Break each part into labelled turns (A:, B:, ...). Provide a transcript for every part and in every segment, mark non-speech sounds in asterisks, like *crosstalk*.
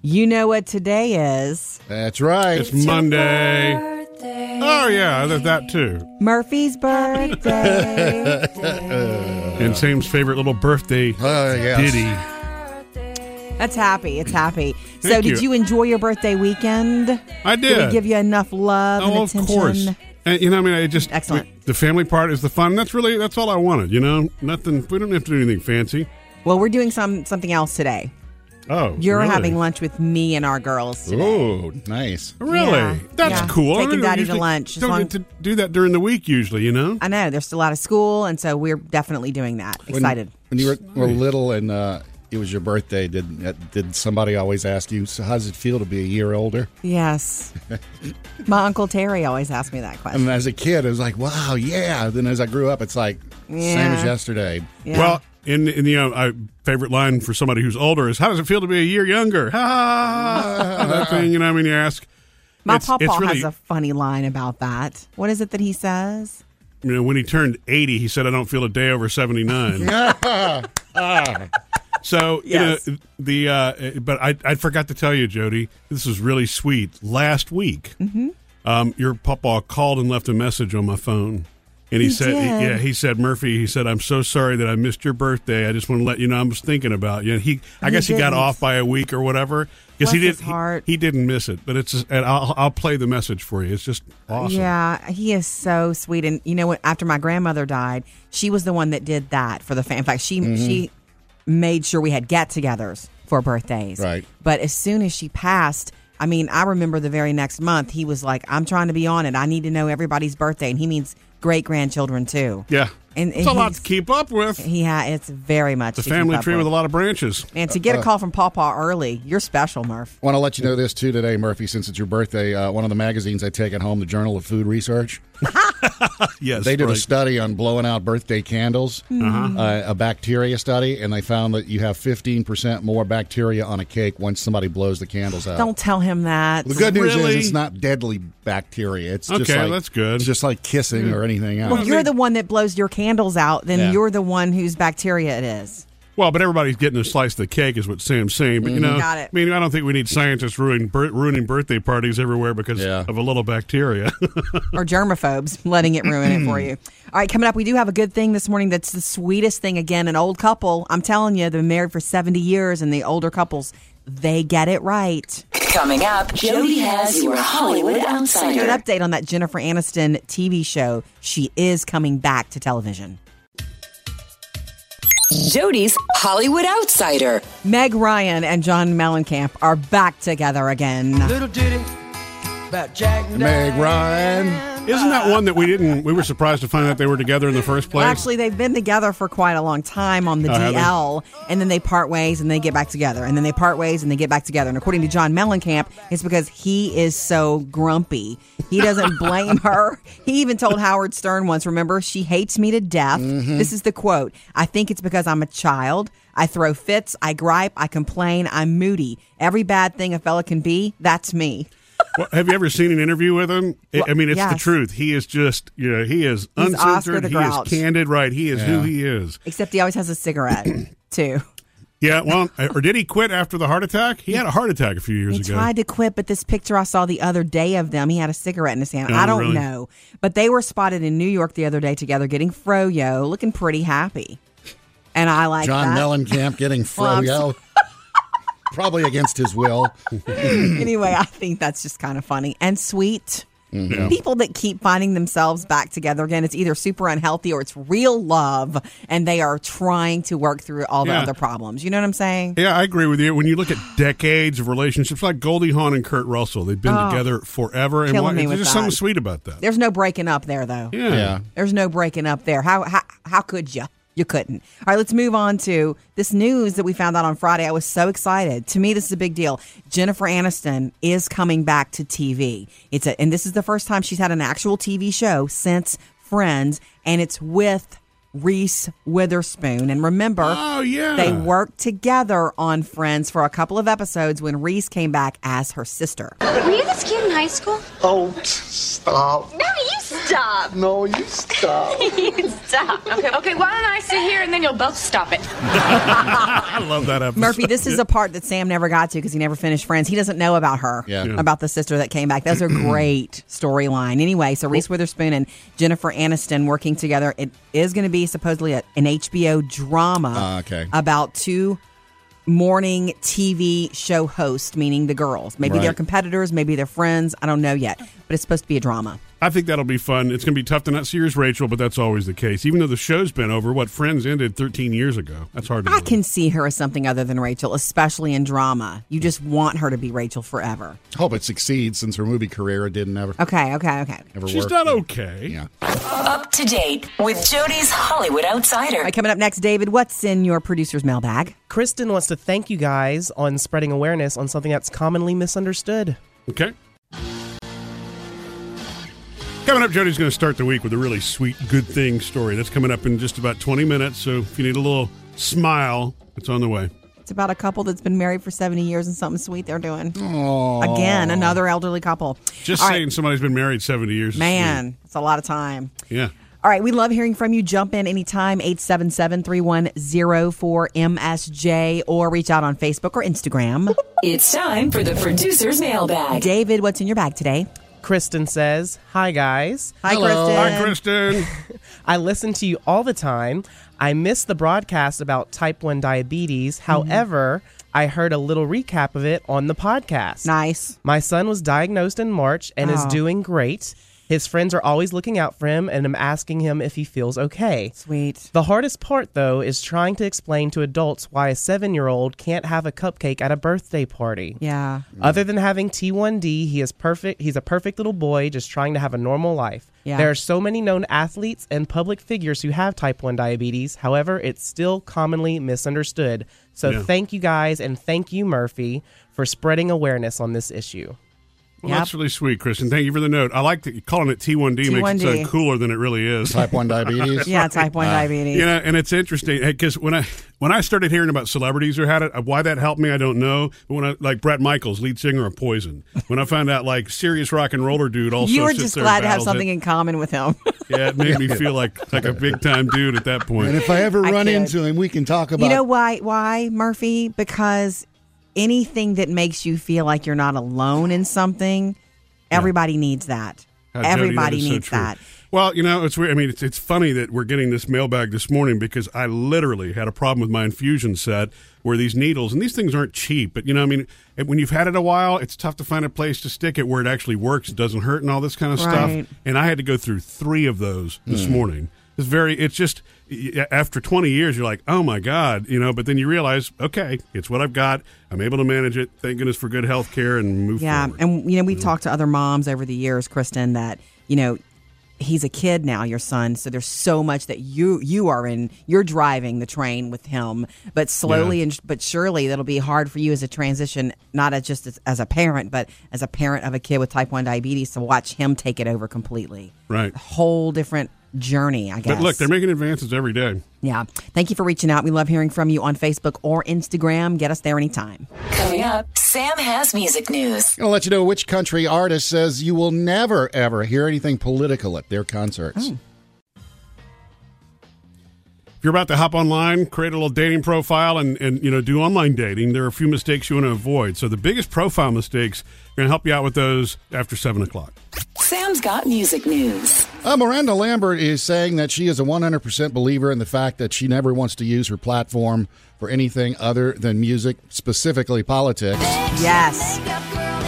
A: You know what today is.
B: That's right.
C: It's Monday. Oh yeah, there's that too.
A: Murphy's birthday. *laughs*
C: And Sam's favorite little birthday
B: Oh, yes.
C: ditty.
A: That's happy. It's happy. so,
C: Thank
A: did
C: you.
A: you enjoy your birthday weekend?
C: I
A: Did
C: did.
A: we give you enough love and
C: oh, of
A: attention?
C: course. And, you know, I mean, I just
A: Excellent.
C: The, the family part is the fun. That's really that's all I wanted. You know, nothing. We don't have to do anything fancy.
A: Well, we're doing some something else today.
C: Oh,
A: You're
C: really?
A: having lunch with me and our girls today.
B: Oh, nice.
C: Really?
A: Yeah,
C: That's
A: yeah.
C: cool.
A: Taking daddy to lunch,
C: Don't
A: long-
C: get to do that during the week usually. You know.
A: I know there's still out of school, and so we're definitely doing that.
B: When-
A: Excited.
B: When, you were, were little and uh, it was your birthday, did uh, did somebody always ask you, so how does it feel to be a year older?
A: Yes. *laughs* My uncle Terry always asked me that question.
B: And as a kid, it was like, wow, yeah. Then as I grew up, it's like, same as yesterday.
A: Yeah.
C: Well, in in the uh, I, favorite line for somebody who's older is, "How does it feel to be a year younger?" Ha ha! ha. that *laughs* thing, you know. I mean, you ask.
A: my
C: it's-
A: papa
C: it's really-
A: has a funny line about that. What is it that he says?
C: You know, when he turned 80, he said, I don't feel a day over 79. *laughs* so,
A: Yes.
C: you know, the, uh, but I, I forgot to tell you, Jody, this is really sweet. Last week,
A: Mm-hmm.
C: um, your papa called and left a message on my phone. And he,
A: He
C: said? "Yeah." He said, "Murphy." He said, "I'm so sorry that I missed your birthday. I just want to let you know I was thinking about you." And he, I
A: He
C: guess he got off by a week or whatever because he did.
A: his heart.
C: He, he didn't miss it, but it's. Just, and I'll, I'll play the message for you. It's just awesome.
A: Yeah, he is so sweet. And you know what? After my grandmother died, she was the one that did that for the family. In fact, she
C: Mm-hmm.
A: she made sure we had get-togethers for birthdays.
B: Right.
A: But as soon as she passed, I mean, I remember the very next month he was like, "I'm trying to be on it. I need to know everybody's birthday," and he means great grandchildren too.
C: Yeah.
A: And-
C: it's
A: and
C: a lot to keep up with.
A: Yeah, it's very much
C: The
A: to keep
C: family
A: up
C: tree with a lot of branches.
A: And to get a call from Pawpaw early, you're special, Murph.
B: I want to let you know this too today, Murphy, since it's your birthday. Uh, one of the magazines I take at home, the Journal of Food Research, *laughs*
C: Yes,
B: they did a study on blowing out birthday candles,
A: Mm-hmm.
B: uh, a bacteria study, and they found that you have 15% more bacteria on a cake once somebody blows the candles out.
A: Don't tell him that.
B: The good news
C: Really?
B: is it's not deadly bacteria. It's just
C: Okay,
B: like,
C: that's good.
B: It's just like kissing or anything else.
A: Well, you're the one that blows your candles out, then
B: Yeah.
A: you're the one whose bacteria it is.
C: Well, but everybody's getting a slice of the cake, is what Sam's saying. But you know,
A: Mm-hmm. Got it.
C: I mean, I don't think we need scientists ruining ruining birthday parties everywhere because
B: Yeah.
C: of a little bacteria. *laughs*
A: or germaphobes letting it ruin it for you. *clears throat* All right, coming up, we do have a good thing this morning that's the sweetest thing. Again, an old couple. I'm telling you, they've been married for 70 years, and the older couples, they get it right.
D: Coming up, Jody has your Hollywood
A: Good
D: Outsider.
A: update on that Jennifer Aniston TV show. She is coming back to television.
D: Jody's Hollywood Outsider.
A: Meg Ryan and John Mellencamp are back together again.
E: Little ditty about Jack and
B: Meg Ryan.
C: Isn't that one that we didn't? We were surprised to find out they were together in the first place.
A: Well, actually, they've been together for quite a long time on the
C: Oh, have they?
A: DL, and then they part ways and they get back together, and then they part ways and they get back together. And according to John Mellencamp, it's because he is so grumpy. He doesn't *laughs* blame her. He even told Howard Stern once, remember, she hates me to death.
C: Mm-hmm.
A: This is the quote I think it's because I'm a child. I throw fits, I gripe, I complain, I'm moody. Every bad thing a fella can be, that's me.
C: Well, have you ever seen an interview with him? I- I mean, it's the truth. He is just, you know, he is
A: He's
C: uncensored. He is candid. Right. He is who he is.
A: Except he always has a cigarette, *clears throat* too.
C: Yeah. Well, uh, or did he quit after the heart attack? He had a heart attack a few years
A: He
C: ago.
A: He tried to quit, but this picture I saw the other day of them, he had a cigarette in his hand.
C: Oh,
A: I don't
C: really?
A: know. But they were spotted in New York the other day together getting froyo, looking pretty happy. And I like
B: John
A: that.
B: Mellencamp getting *laughs*
A: Well, I'm
B: froyo. *laughs* Probably against his will. *laughs*
A: anyway, I think that's just kind of funny and sweet.
C: Mm-hmm.
A: People that keep finding themselves back together again, it's either super unhealthy or it's real love, and they are trying to work through all the
C: Yeah.
A: other problems. You know what I'm saying?
C: Yeah, I agree with you. When you look at decades of relationships, like Goldie Hawn and Kurt Russell, they've been together forever. And
A: Oh. killing
C: why,
A: me
C: there's
A: with
C: just
A: that.
C: something sweet about that.
A: There's no breaking up there, though.
C: Yeah.
B: Yeah.
A: There's no breaking up there. How how how could you? You couldn't. All right, let's move on to this news that we found out on Friday. I was so excited. To me, this is a big deal. Jennifer Aniston is coming back to TV. It's a, and this is the first time she's had an actual TV show since Friends, and it's with Reese Witherspoon. And remember,
C: Oh, yeah.
A: they worked together on Friends for a couple of episodes when Reese came back as her sister.
F: Were you this kid in high school?
E: Oh, stop.
F: No, you stop. stop.
E: No, you stop. *laughs*
F: You stop. Okay, okay, why don't I sit here and then you'll both stop it? *laughs*
C: I love that episode.
A: Murphy, this is a part that Sam never got to because he never finished Friends. He doesn't know about her,
B: Yeah. Yeah.
A: about the sister that came back. That was a *clears throat* great storyline. Anyway, so Reese Witherspoon and Jennifer Aniston working together. It is going to be supposedly a, an HBO drama
B: Ah, okay.
A: about two morning TV show hosts, meaning the girls. Maybe they're competitors, maybe they're friends. I don't know yet, but it's supposed to be a drama.
C: I think that'll be fun. It's going to be tough to not see her as Rachel, but that's always the case. Even though the show's been over, what Friends ended 13 years ago. That's hard to
A: I
C: believe.
A: can see her as something other than Rachel, especially in drama. You just want her to be Rachel forever.
B: Hope it succeeds since her movie career didn't ever,
A: Okay, okay, okay.
B: ever
C: She's
B: work.
C: done okay.
B: Yeah.
D: Up to date with Jody's Hollywood Outsider.
A: All right, coming up next, David, what's in your producer's mailbag?
G: Kristen wants to thank you guys on spreading awareness on something that's commonly misunderstood.
C: Okay. Coming up, Jody's going to start the week with a really sweet good thing story. That's coming up in just about 20 minutes. So if you need a little smile, it's on the way.
A: It's about a couple that's been married for 70 years and something sweet they're doing. Aww. Again, another elderly couple.
C: Just
A: All right,
C: saying somebody's been married 70 years.
A: Man, it's a lot of time.
C: Yeah.
A: All right, we love hearing from you. Jump in anytime, 877-310-4MSJ, or reach out on Facebook or Instagram.
D: It's time for the producer's mailbag.
A: David, what's in your bag today?
G: Kristen says, Hi guys.
A: Hi,
B: Hello.
A: Kristen.
C: Hi, Kristen. *laughs*
G: I listen to you all the time. I missed the broadcast about type 1 diabetes.
A: Mm-hmm.
G: However, I heard a little recap of it on the podcast.
A: Nice.
G: My son was diagnosed in March and is
A: Oh.
G: doing great. His friends are always looking out for him, and I'm asking him if he feels okay.
A: Sweet.
G: The hardest part, though, is trying to explain to adults why a seven year old can't have a cupcake at a birthday party.
A: Yeah.
G: Other than having T1D, he is perfect. He's a perfect little boy just trying to have a normal life.
A: Yeah.
G: There are so many known athletes and public figures who have type 1 diabetes. However, it's still commonly misunderstood. So
C: Yeah.
G: thank you guys and thank you, Murphy, for spreading awareness on this issue.
C: Well,
A: Yep.
C: that's really sweet, Kristen. Thank you for the note. I like that you're calling it T1D makes it sound cooler than it really is.
B: Type 1 diabetes. *laughs*
A: Yeah, type 1 diabetes.
C: You know, and it's interesting because when I when I started hearing about celebrities who had it, uh, why that helped me, I don't know. But when I like Bret Michaels, lead singer of Poison, when I found out like serious rock and roller dude also
A: you were
C: sits
A: just
C: there
A: glad to have something
C: it.
A: in common with him. *laughs*
C: Yeah, it made me feel like like a big time dude at that point.
B: And if I ever run
A: kid.
B: into him, we can talk about
A: you know why why Murphy? Because anything that makes you feel like you're not alone in something, everybody needs that.
C: Uh, Jody, that
A: everybody
C: so
A: needs that.
C: Well, you know, it's weird. I mean, it's, it's funny that we're getting this mailbag this morning because I literally had a problem with my infusion set where these needles, and these things aren't cheap, but you know, I mean, it- when you've had it a while, it's tough to find a place to stick it where it actually works, it doesn't hurt, and all this kind of
A: Right.
C: stuff. And I had to go through three of those this morning. It's very, it's just, after 20 years, you're like, oh my God, you know, but then you realize, okay, it's what I've got. I'm able to manage it. Thank goodness for good health care and move
A: Yeah,
C: forward.
A: and you know we've mm-hmm. talked to other moms over the years, Kristen, that you know he's a kid now, your son. So there's so much that you you are in. You're driving the train with him, but slowly
C: Yeah.
A: and but surely that'll be hard for you as a transition, not as just as, as a parent, but as a parent of a kid with type one diabetes to watch him take it over completely.
C: Right.
A: A whole different journey, I guess.
C: But look, they're making advances every day.
A: yeah. Thank you for reaching out. We love hearing from you on Facebook or Instagram. Get us there anytime.
D: Coming up, Sam has music news.
B: I'm going to let you know which country artist says you will never, ever hear anything political at their concerts. Hmm.
C: If you're about to hop online, create a little dating profile, and, and you know do online dating, there are a few mistakes you want to avoid. So the biggest profile mistakes are going to help you out with those after seven o'clock.
D: Sam's got music news.
B: Uh, Miranda Lambert is saying that she is a 100% believer in the fact that she never wants to use her platform for anything other than music, specifically politics.
A: Yes.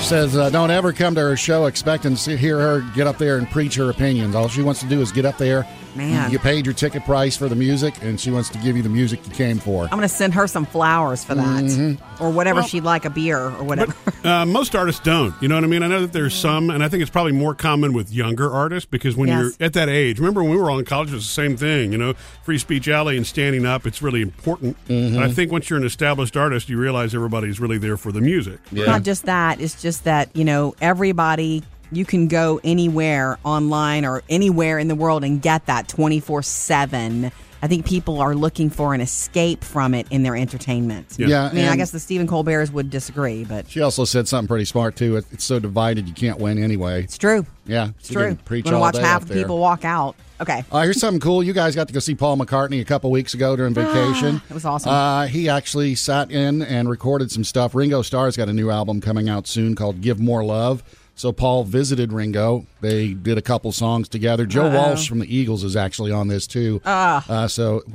B: She says, uh, don't ever come to her show expecting to hear her get up there and preach her opinions. All she wants to do is get up there.
A: Man.
B: You paid your ticket price for the music, and she wants to give you the music you came for.
A: I'm going to send her some flowers for that,
B: Mm-hmm.
A: or whatever she'd like, a beer or whatever. *laughs*
C: Uh, most artists don't. You know what I mean? I know that there's some, and I think it's probably more common with younger artists because when
A: Yes.
C: you're at that age, remember when we were all in college, it was the same thing. You know, free speech alley and standing up, it's really important.
B: Mm-hmm.
C: And I think once you're an established artist, you realize everybody's really there for the music.
A: Not just that; it's just that you know everybody. You can go anywhere online or anywhere in the world and get that 24 seven I think people are looking for an escape from it in their entertainment.
B: Yeah,
A: I mean, I guess the Stephen Colbert's would disagree, but
B: She also said something pretty smart too. It's so divided you can't win anyway.
A: it's true.
B: Yeah,
A: It's
B: she
A: true.
B: can Preach
A: Gonna
B: all
A: watch
B: day
A: half
B: up
A: the
B: there.
A: people walk out. Okay.
B: Uh, here's something cool. You guys got to go see Paul McCartney a couple weeks ago during *gasps* vacation.
A: It was awesome.
B: Uh, he actually sat in and recorded some stuff. Ringo Starr's got a new album coming out soon called "Give More Love." So Paul visited Ringo. They did a couple songs together. Joe Walsh from the Eagles is actually on this too.
A: Ah.
B: Uh, so *laughs*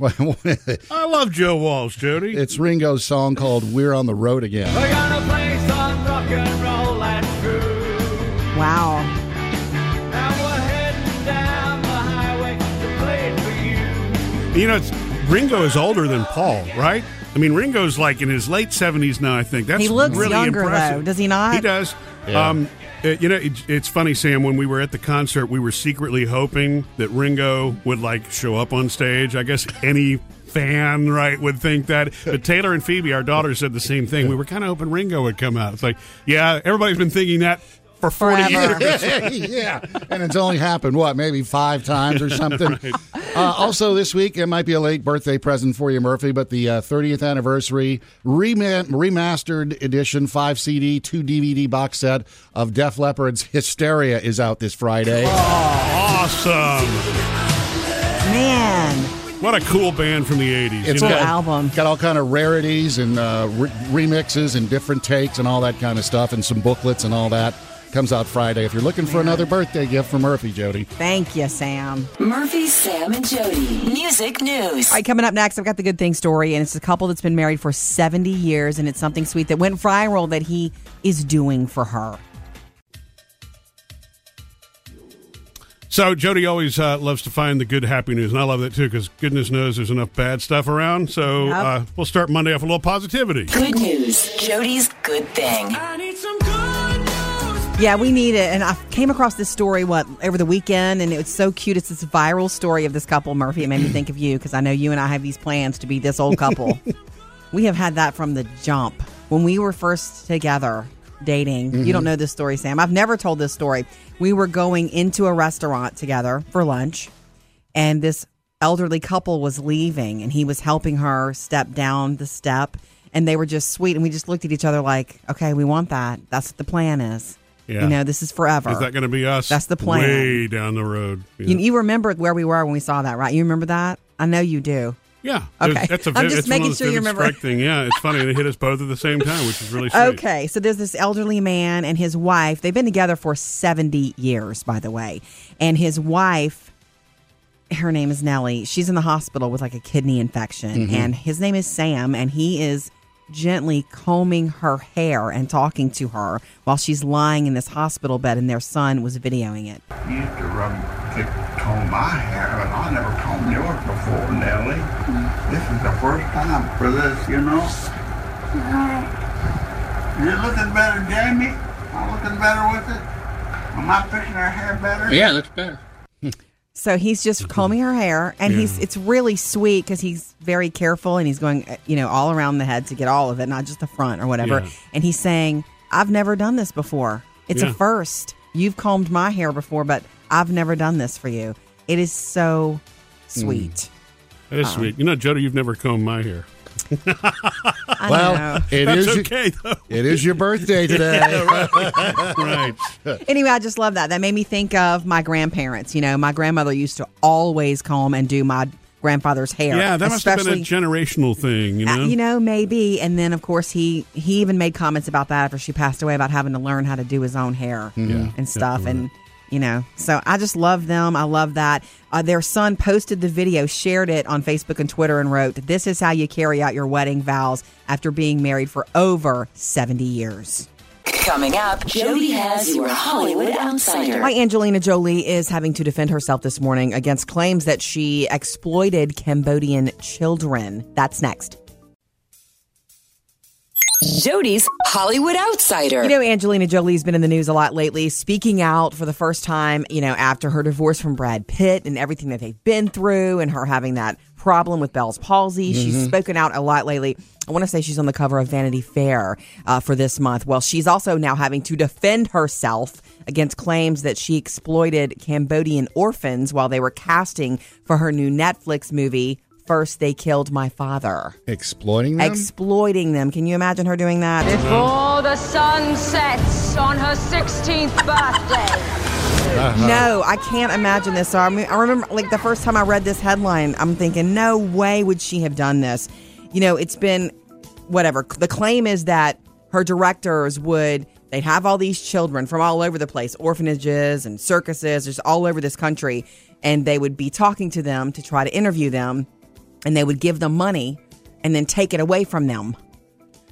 C: I love Joe Walsh, Jody.
B: it's Ringo's song called "We're on the Road Again."
E: We're gonna play some rock and roll that's true.
A: Wow.
E: And we're heading down the highway to play it for you.
C: You know, it's, Ringo is older than Paul, right? I mean, Ringo's like in his late seventies now. I think that's
A: He looks
C: really
A: younger,
C: impressive.
A: though, does he not?
C: He does.
B: Yeah.
C: Um, uh, you know, it, it's funny, Sam. When we were at the concert, we were secretly hoping that Ringo would like show up on stage. I guess any fan, right, would think that. But Taylor and Phoebe, our daughters, said the same thing. We were kind of hoping Ringo would come out. It's like, yeah, everybody's been thinking that for forty
A: Forever.
C: years. *laughs*
B: yeah, and it's only happened what maybe five times or something. *laughs* uh, also, this week it might be a late birthday present for you, Murphy, but the uh, 30th anniversary rema- remastered edition, five CD, two DVD box set of Def Leppard's Hysteria is out this Friday.
C: Awesome!
A: Man.
C: What a cool band from the eighties.
B: It's
A: Full
B: got,
A: album.
B: got all kind of rarities and uh, re- remixes and different takes and all that kind of stuff, and some booklets and all that. Comes out Friday. If you're looking for another birthday gift for Murphy, Jody.
A: Thank you, Sam.
D: Murphy, Sam, and Jody. Music news.
A: All right, coming up next, I've got the good thing story, and it's a couple that's been married for 70 years, and it's something sweet that went viral that he is doing for her.
C: So Jody always uh, loves to find the good happy news, and I love that too because goodness knows there's enough bad stuff around. So
A: Yep.
C: uh, we'll start Monday off with a little positivity.
D: Good news. Jody's good thing.
A: Yeah, we need it. And I came across this story, what, over the weekend, and it was so cute. It's this viral story of this couple, Murphy. It made me think of you because I know you and I have these plans to be this old couple. *laughs* we have had that from the jump. When we were first together dating, you don't mm-hmm. know this story, Sam. I've never told this story. We were going into a restaurant together for lunch, and this elderly couple was leaving, and he was helping her step down the step. And they were just sweet, and we just looked at each other like, "Okay, we want that. That's what the plan is.
C: Yeah.
A: You know, this is forever."
C: Is that going to be us?
A: That's the plan.
C: Way down the road. Yeah.
A: You, you remember where we were when we saw that, right? You remember that? I know you do.
C: yeah.
A: Okay.
C: That's a, *laughs*
A: I'm just
C: it's
A: making sure you remember.
C: Thing. Yeah, it's funny. They hit us both at the same time, which is really sweet.
A: Okay, so there's this elderly man and his wife. They've been together for 70 years, by the way. And his wife, her name is Nellie. She's in the hospital with like a kidney infection. Mm-hmm. And his name is Sam, and he is gently combing her hair and talking to her while she's lying in this hospital bed, and their son was videoing it.
H: You used to rub, to comb my hair, but I never combed yours before, Nellie. Mm-hmm. This is the first time for this, you know. You're looking better, Jamie. I'm looking better with it. Am I fixing her hair better?
B: Yeah, it looks better.
A: So he's just combing her hair, and he's it's really sweet because he's very careful and he's going, uh, you know, all around the head to get all of it, not just the front or whatever.
C: Yeah.
A: And he's saying, "I've never done this before. It's
C: Yeah.
A: a first. You've combed my hair before, but I've never done this for you. It is so sweet.
C: That is sweet. You know, Jody, you've never combed my hair. *laughs*
A: I
B: Well,
A: know.
B: it
C: That's
B: is
C: okay, though.
B: it is your birthday *laughs* today. *laughs*
C: right.
A: Anyway, I just love that. That made me think of my grandparents. You know, my grandmother used to always comb and do my grandfather's hair.
C: Yeah, that must have been a generational thing, you
A: Uh,
C: know?
A: you know, maybe. And then, of course, he he even made comments about that after she passed away about having to learn how to do his own hair
C: Yeah.
A: and stuff.
C: Yeah,
A: and you know, so I just love them. I love that. Uh, their son posted the video, shared it on Facebook and Twitter, and wrote, "This is how you carry out your wedding vows after being married for over seventy years."
D: Coming up, Jody has your Hollywood Outsider.
A: Why Angelina Jolie is having to defend herself this morning against claims that she exploited Cambodian children. That's next.
D: Jody's Hollywood Outsider.
A: You know, Angelina Jolie's been in the news a lot lately, speaking out for the first time, you know, after her divorce from Brad Pitt and everything that they've been through and her having that problem with Bell's palsy. She's spoken out a lot lately. I want to say she's on the cover of Vanity Fair uh, for this month. Well, she's also now having to defend herself against claims that she exploited Cambodian orphans while they were casting for her new Netflix movie, first they killed my father.
B: Exploiting them?
A: Exploiting them. Can you imagine her doing that?
F: Before the sun sets on her 16th birthday.
B: Uh-huh.
A: No, I can't imagine this. So I, mean, I remember, like, the first time I read this headline, I'm thinking, no way would she have done this. You know, it's been whatever. The claim is that her directors would, they'd have all these children from all over the place, orphanages and circuses, just all over this country, and they would be talking to them to try to interview them, and they would give them money and then take it away from them.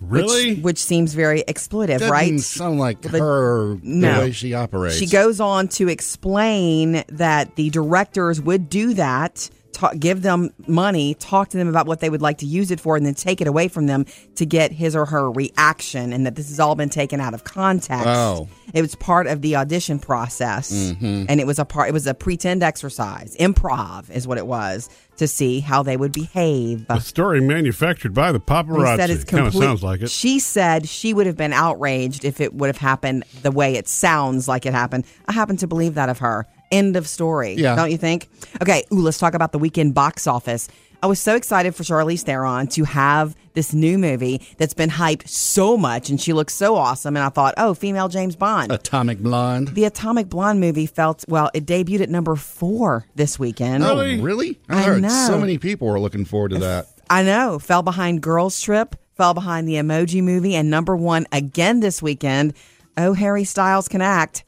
C: Really?
A: Which, which seems very exploitive,
B: Doesn't
A: right?
B: sound like her
A: No.
B: the way she operates.
A: She goes on to explain that the directors would do that, ta- give them money, talk to them about what they would like to use it for, and then take it away from them to get his or her reaction, and that this has all been taken out of context.
B: Oh.
A: It was part of the audition process, mm-hmm. and it was a part. It was a pretend exercise, improv is what it was, to see how they would behave.
C: A story manufactured by the
A: He
C: paparazzi.
A: said it's
C: kind of sounds like it.
A: She said she would have been outraged if it would have happened the way it sounds like it happened. I happen to believe that of her. End of story.
B: Yeah.
A: Don't you think? Okay, ooh, let's talk about the weekend box office. I was so excited for Charlize Theron to have this new movie that's been hyped so much and she looks so awesome. And I thought, oh, female James Bond.
B: Atomic Blonde.
A: the Atomic Blonde movie felt, well, it debuted at number four this weekend.
B: Oh, really? I,
A: I
B: heard
A: know.
B: so many people were looking forward to that.
A: I know. Fell behind Girls Trip, fell behind the Emoji Movie, and number one again this weekend. Oh, Harry Styles can act.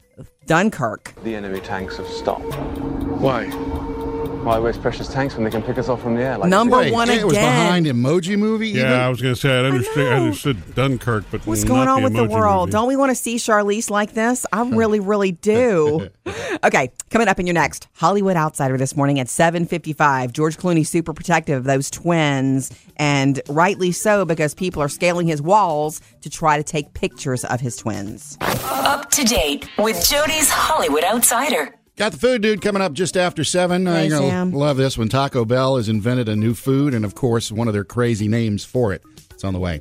A: Dunkirk.
I: The enemy tanks have stopped.
E: Why?
I: Why waste precious tanks when they can pick us off from the air? Like
A: Number
B: Wait,
A: one
B: it was behind Emoji Movie. even?
C: Yeah, I was going to say I understood, I
A: know.
C: understood Dunkirk, but
A: What's
C: not
A: going on
C: the
A: with the world?
C: Movie.
A: Don't we want to see Charlize like this? I hmm. really, really *laughs* do. okay, coming up in your next Hollywood Outsider this morning at 7:55. George Clooney super protective of those twins, and rightly so because people are scaling his walls to try to take pictures of his twins.
D: Up to date with Jody's Hollywood Outsider.
B: Got the food dude coming up just after seven. Uh,
A: Hey,
B: you're gonna love this one. Taco Bell has invented a new food, and of course, one of their crazy names for it. It's on the way.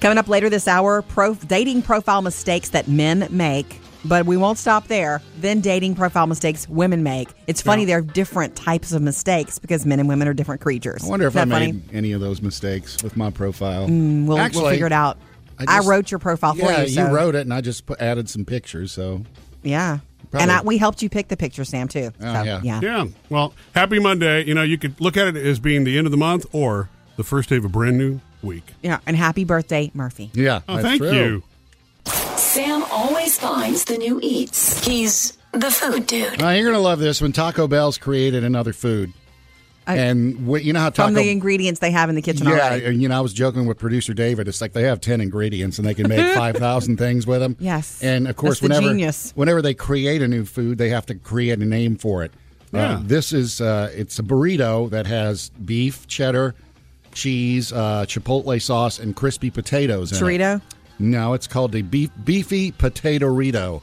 A: Coming up later this hour, pro- dating profile mistakes that men make. But we won't stop there. Then dating profile mistakes women make. It's funny there are different types of mistakes because men and women are different creatures.
B: I wonder if I
A: Isn't
B: made
A: funny?
B: any of those mistakes with my profile.
A: We'll, we'll figure it out. I,
B: just-
A: wrote your profile for
B: yeah,
A: you. so-
B: wrote it, and I just put, added some pictures. So
A: Yeah.
B: Probably.
A: And I, we helped you pick the picture, Sam, too.
B: Oh,
A: So,
B: yeah.
A: yeah.
C: Yeah. Well, happy Monday. You know, you could look at it as being the end of the month or the first day of a brand new week.
A: Yeah. And happy birthday, Murphy.
B: yeah,
C: Oh,
B: that's
C: thank
B: true.
C: you.
D: Sam always finds the new eats. He's the food dude.
B: Now, you're gonna love this when Taco Bell's created another food,
A: I-
B: and what, you know how Taco
A: From the ingredients they have in the kitchen
B: yeah,
A: already.
B: and you know I was joking with producer David. It's like they have ten ingredients and they can make *laughs* five thousand things with them.
A: Yes.
B: and of course, whenever
A: genius.
B: whenever they create a new food, they have to create a name for it.
C: Yeah.
B: Uh, this is uh, it's a burrito that has beef, cheddar, cheese, uh, chipotle sauce, and crispy potatoes in it. No, it's called the beef beefy potato rito.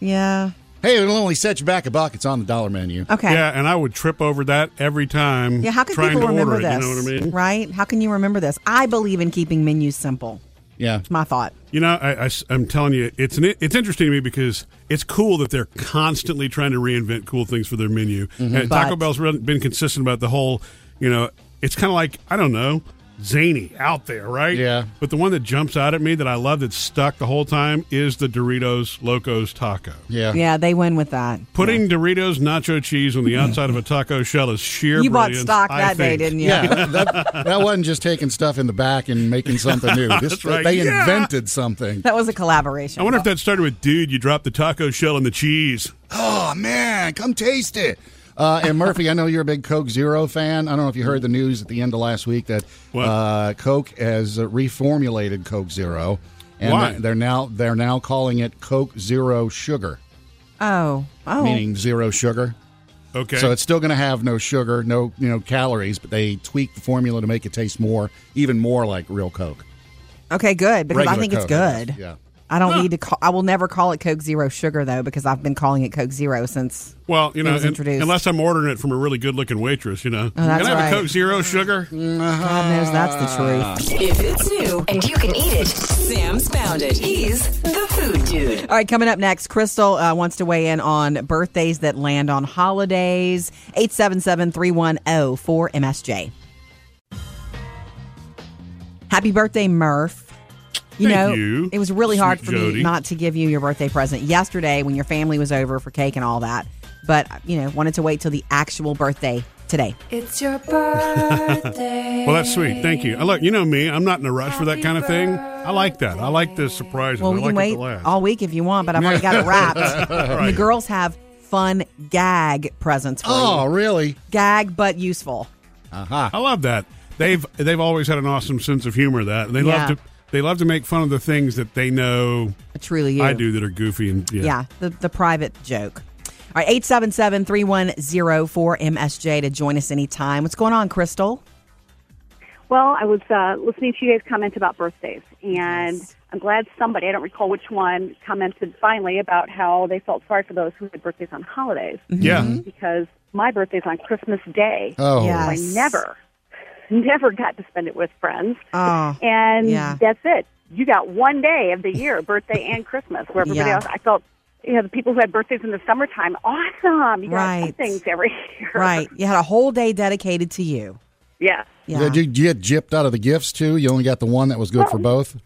A: Yeah.
B: Hey, it'll only set you back a buck. It's on the dollar menu.
A: Okay.
C: Yeah, and I would trip over that every time.
A: Yeah, how can
C: trying
A: people remember
C: order it,
A: this?
C: You know what I mean?
A: Right? How can you remember this? I believe in keeping menus simple.
B: Yeah.
A: It's my thought.
C: You know, I, am telling you, it's an, it's interesting to me because it's cool that they're constantly trying to reinvent cool things for their menu. Mm-hmm. And Taco
A: But-
C: Bell's re- been consistent about the whole. You know, it's kind of like I don't know, zany out there, right?
B: Yeah.
C: But the one that jumps out at me that I love that's stuck the whole time is the Doritos Locos Taco.
B: Yeah.
A: Yeah, they win with that.
C: Putting Doritos nacho cheese on the outside of a taco shell is sheer
A: You bought stock
C: I
A: that day, didn't you?
B: Yeah, *laughs* that, that wasn't just taking stuff in the back and making something new. *laughs* This,
C: That's right.
B: They
C: Yeah.
B: invented something.
A: That was a collaboration.
C: I wonder if that started with, dude, you dropped the taco shell and the cheese.
B: Oh man, come taste it. Uh, and Murphy, I know you're a big Coke Zero fan. I don't know if you heard the news at the end of last week that uh, Coke has uh, reformulated Coke Zero, and
C: Why?
B: they're now they're now calling it Coke Zero Sugar,
A: Oh. Oh.
B: meaning zero sugar.
C: Okay.
B: So it's still going to have no sugar, no you know calories, but they tweak the formula to make it taste more, even more like real Coke.
A: Okay, good. Because I think it's
B: Coke, I
A: good.
B: Yeah.
A: I don't need to call. I will never call it Coke Zero Sugar though, because I've been calling it Coke Zero since.
C: Well, you
A: it
C: know,
A: was
C: un-
A: introduced.
C: unless I'm ordering it from a really good looking waitress, you know.
A: Oh, that's
C: Can I have
A: right.
C: a Coke Zero sugar?
A: God knows that's the truth.
D: If it's new and you can eat it, Sam's found it. He's the food Food Dude.
A: All right, coming up next, Crystal uh, wants to weigh in on birthdays that land on holidays. 877 310 4MSJ. Happy birthday, Murph. You
C: Thank
A: know,
C: you,
A: it was really hard
C: sweet
A: for me not to give you your birthday present yesterday when your family was over for cake and all that. But, you know, wanted to wait till the actual birthday today.
J: It's your birthday. *laughs*
C: Well, that's sweet. Thank you. Uh, Look, you know me. I'm not in a rush for that kind of thing. I like that. I like the surprises.
A: Well,
C: I
A: we
C: like
A: can
C: it
A: wait all week if you want, but I've already got it wrapped. *laughs* And The girls have fun gag presents for
B: Oh,
A: you.
B: really?
A: Gag, but useful.
B: Uh-huh.
C: I love that. They've they've always had an awesome sense of humor. That and they
A: Yeah.
C: love to they love to make fun of the things that they know
A: Truly you.
C: I do that are goofy and yeah.
A: Yeah, the, the private joke. All right, 877 310 4MSJ to join us anytime. What's going on, Crystal?
K: Well, I was uh, listening to you guys comment about birthdays, and I'm glad somebody, I don't recall which one, commented finally about how they felt sorry for those who had birthdays on holidays.
C: Yeah.
K: Because my birthday's on Christmas Day.
B: Oh.
K: So I never, never got to spend it with friends.
A: Oh,
K: And
A: yeah.
K: that's it. You got one day of the year, birthday and Christmas, where everybody
A: Yeah.
K: else, I felt, you know, the people who had birthdays in the summertime, awesome. You got
A: Right.
K: things every year.
A: right. You had a whole day dedicated to you.
K: Yeah.
A: Yeah.
B: Did you get gypped out of the gifts too? You only got the one that was good for both.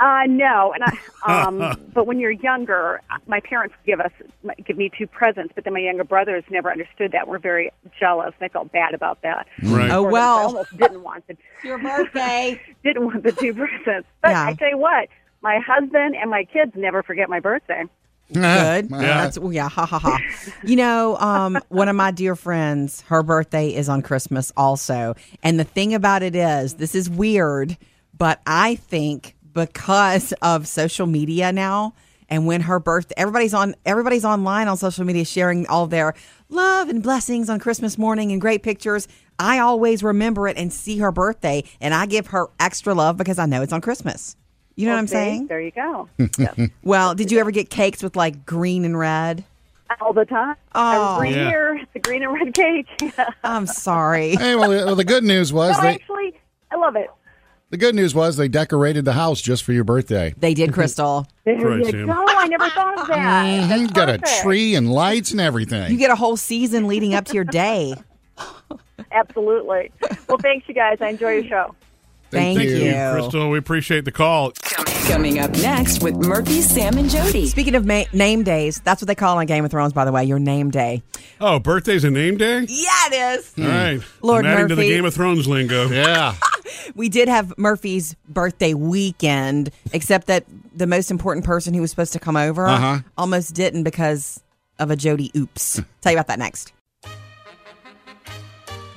K: Uh, no, and I, *laughs* um, but when you're younger, my parents give us give me two presents, but then my younger brothers never understood that. We're very jealous. and I felt bad about that.
C: Right.
A: Oh,
K: Or I
A: well.
K: almost didn't want the
A: Your birthday. *laughs*
K: didn't want the two presents. But
A: Yeah.
K: I tell you what, my husband and my kids never forget my birthday. *laughs*
A: Good.
B: Yeah.
A: That's yeah, ha ha ha. You know, um, one of my dear friends, her birthday is on Christmas also. And the thing about it is, this is weird, but I think because of social media now and when her birthday everybody's on everybody's online on social media sharing all their love and blessings on Christmas morning and great pictures. I always remember it and see her birthday and I give her extra love because I know it's on Christmas. You know what I'm saying?
K: There you go. *laughs* Yes.
A: Well, did you ever get cakes with like green and red?
K: All the time.
A: Oh.
K: Every
C: Yeah.
K: year, it's a green and red cake. *laughs*
A: I'm sorry.
B: Hey, well, the, well, the good news was
K: no,
B: they
K: actually, I love it.
B: The good news was they decorated the house just for your birthday.
A: They did, Crystal. *laughs*
K: There
C: Right,
K: you
C: Sam.
K: go. I never thought of that. *laughs*
B: Mhm,
K: That's
B: Got a
K: perfect.
B: tree and lights and everything.
A: You get a whole season leading up to your day. *laughs*
K: Absolutely. Well, thanks, you guys. I enjoy your show.
A: Thank,
C: Thank
A: you.
C: you, Crystal. We appreciate the call.
D: Coming up next with Murphy, Sam, and Jody.
A: Speaking of ma- name days, that's what they call on Game of Thrones, by the way, your name day.
C: Oh, birthday's a name day?
A: Yeah, it is.
C: All right.
A: Lord
C: I'm adding to the
A: Murphy.
C: Game of Thrones lingo.
B: yeah.
A: We did have Murphy's birthday weekend, except that the most important person who was supposed to come over
B: Uh-huh.
A: almost didn't because of a Jody oops. *laughs* Tell you about that next.